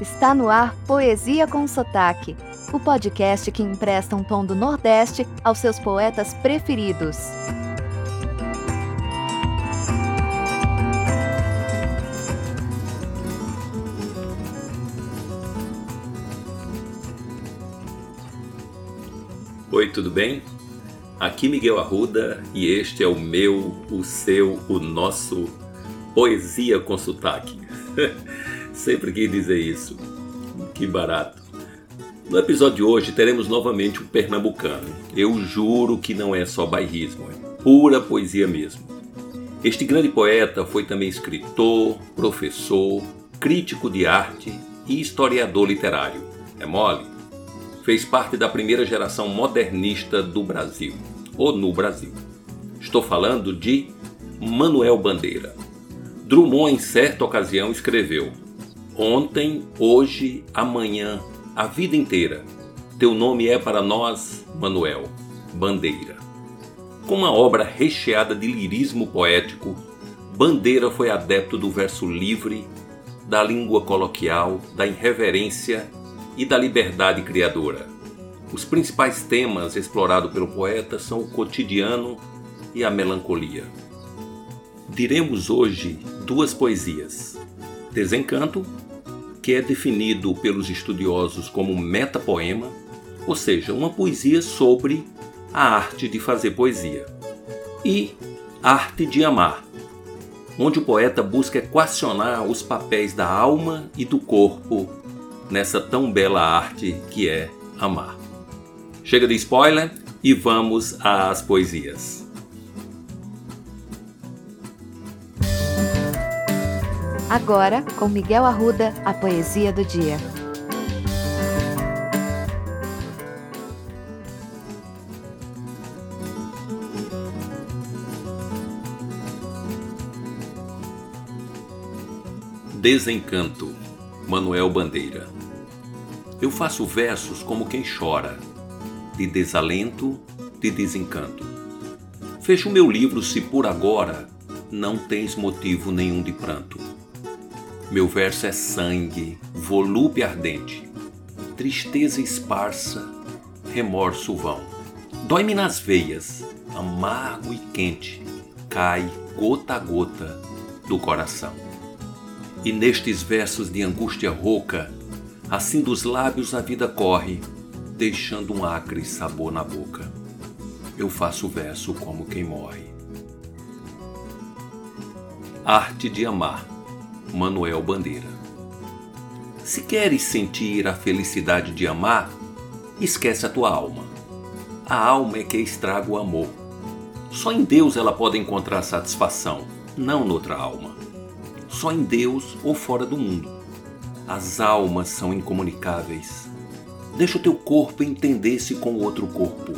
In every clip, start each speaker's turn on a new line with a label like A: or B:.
A: Está no ar Poesia com Sotaque, o podcast que empresta um tom do Nordeste aos seus poetas preferidos.
B: Oi, tudo bem? Aqui Miguel Arruda e este é o meu, o seu, o nosso Poesia com Sotaque. Sempre quis dizer isso. Que barato. No episódio de hoje teremos novamente um pernambucano. Eu juro que não é só bairrismo, é pura poesia mesmo. Este grande poeta foi também escritor, professor, crítico de arte e historiador literário. É mole? Fez parte da primeira geração modernista do Brasil, ou no Brasil. Estou falando de Manuel Bandeira. Drummond, em certa ocasião, escreveu: Ontem, hoje, amanhã, a vida inteira. Teu nome é para nós, Manuel, Bandeira. Com uma obra recheada de lirismo poético, Bandeira foi adepto do verso livre, da língua coloquial, da irreverência e da liberdade criadora. Os principais temas explorados pelo poeta são o cotidiano e a melancolia. Diremos hoje duas poesias: Desencanto que é definido pelos estudiosos como metapoema, ou seja, uma poesia sobre a arte de fazer poesia, e Arte de Amar, onde o poeta busca equacionar os papéis da alma e do corpo nessa tão bela arte que é amar. Chega de spoiler e vamos às poesias.
A: Agora, com Miguel Arruda, a poesia do dia.
B: Desencanto, Manuel Bandeira. Eu faço versos como quem chora, de desalento, de desencanto. Fecho meu livro se por agora não tens motivo nenhum de pranto meu verso é sangue, volúpia ardente, tristeza esparsa, remorso vão. Dói-me nas veias, amargo e quente, cai gota a gota do coração. E nestes versos de angústia rouca, assim dos lábios a vida corre, deixando um acre sabor na boca. Eu faço verso como quem morre. Arte de amar Manuel Bandeira. Se queres sentir a felicidade de amar, esquece a tua alma. A alma é que estraga o amor. Só em Deus ela pode encontrar satisfação, não noutra alma. Só em Deus ou fora do mundo. As almas são incomunicáveis. Deixa o teu corpo entender-se com outro corpo,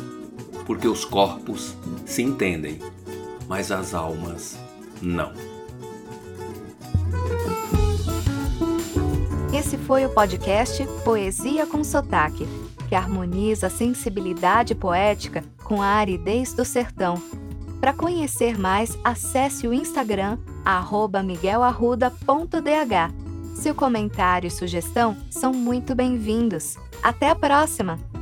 B: porque os corpos se entendem, mas as almas não.
A: Esse foi o podcast Poesia com Sotaque, que harmoniza a sensibilidade poética com a aridez do sertão. Para conhecer mais, acesse o Instagram miguelarruda.dh. Seu comentário e sugestão são muito bem-vindos. Até a próxima!